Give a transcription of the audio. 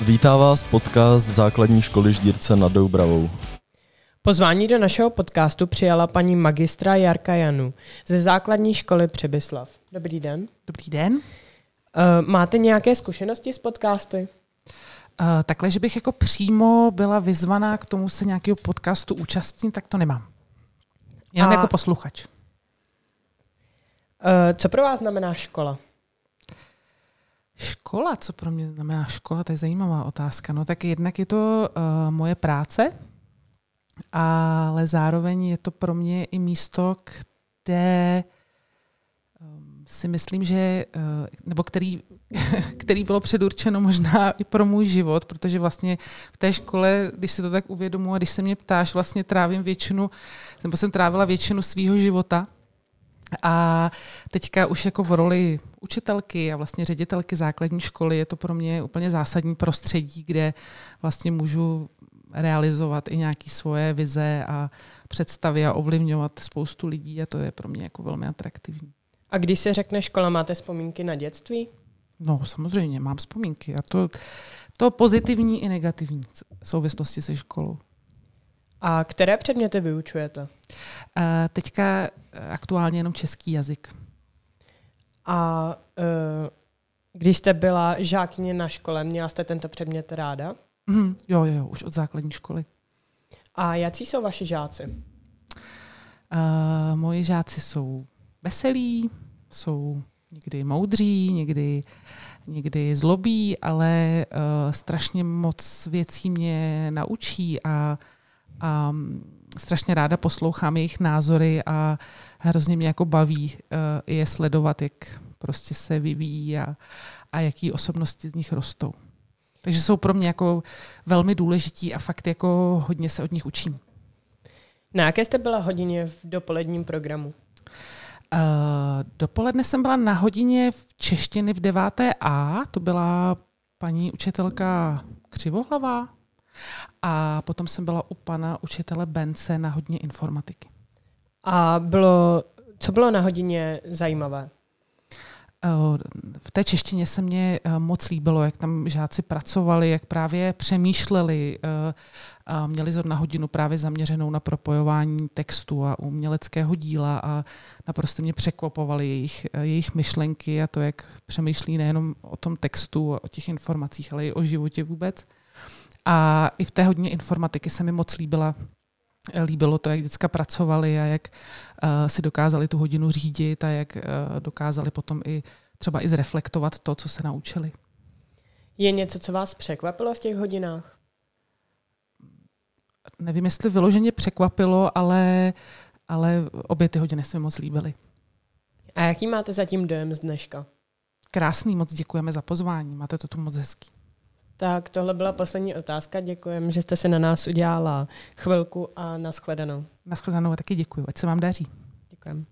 Vítá vás podcast Základní školy Ždírce nad Doubravou. Pozvání do našeho podcastu přijala paní magistra Jarka Janu ze základní školy Přebyslav. Dobrý den. Dobrý den. Uh, máte nějaké zkušenosti s podcasty? Uh, takhle, že bych jako přímo byla vyzvaná k tomu se nějakého podcastu účastnit, tak to nemám. Jenom A... jako posluchač. Co pro vás znamená škola? Škola, co pro mě znamená škola, to je zajímavá otázka. No tak jednak je to uh, moje práce, ale zároveň je to pro mě i místo, kde um, si myslím, že, uh, nebo který, který bylo předurčeno možná i pro můj život, protože vlastně v té škole, když si to tak uvědomuji a když se mě ptáš, vlastně trávím většinu, nebo jsem trávila většinu svého života, a teďka už jako v roli učitelky a vlastně ředitelky základní školy je to pro mě úplně zásadní prostředí, kde vlastně můžu realizovat i nějaké svoje vize a představy a ovlivňovat spoustu lidí a to je pro mě jako velmi atraktivní. A když se řekne škola, máte vzpomínky na dětství? No samozřejmě, mám vzpomínky a to, to pozitivní i negativní souvislosti se školou. A které předměty vyučujete? Uh, teďka aktuálně jenom český jazyk. A uh, když jste byla žákyně na škole, měla jste tento předmět ráda? Mm, jo, jo, už od základní školy. A jaký jsou vaši žáci? Uh, moji žáci jsou veselí, jsou někdy moudří, někdy, někdy zlobí, ale uh, strašně moc věcí mě naučí a, a strašně ráda poslouchám jejich názory a hrozně mě jako baví uh, je sledovat, jak prostě se vyvíjí a, a jaký osobnosti z nich rostou. Takže jsou pro mě jako velmi důležití a fakt jako hodně se od nich učím. Na jaké jste byla hodině v dopoledním programu? Uh, dopoledne jsem byla na hodině v češtiny v 9. A, to byla paní učitelka Křivohlavá. A potom jsem byla u pana učitele Bence na hodině informatiky. A bylo, co bylo na hodině zajímavé? v té češtině se mně eh, moc líbilo, jak tam žáci pracovali, jak právě přemýšleli. Eh, měli zrovna hodinu právě zaměřenou na propojování textu a uměleckého díla a naprosto mě překvapovaly jejich, eh, jejich myšlenky a to, jak přemýšlí nejenom o tom textu, o těch informacích, ale i o životě vůbec. A i v té hodině informatiky se mi moc líbila líbilo to, jak děcka pracovali a jak uh, si dokázali tu hodinu řídit a jak uh, dokázali potom i třeba i zreflektovat to, co se naučili. Je něco, co vás překvapilo v těch hodinách? Nevím, jestli vyloženě překvapilo, ale, ale obě ty hodiny se mi moc líbily. A jaký máte zatím dojem z dneška? Krásný, moc děkujeme za pozvání, máte to tu moc hezký. Tak tohle byla poslední otázka. Děkujeme, že jste se na nás udělala chvilku a nashledanou. Nashledanou a taky děkuji. Ať se vám daří. Děkujeme.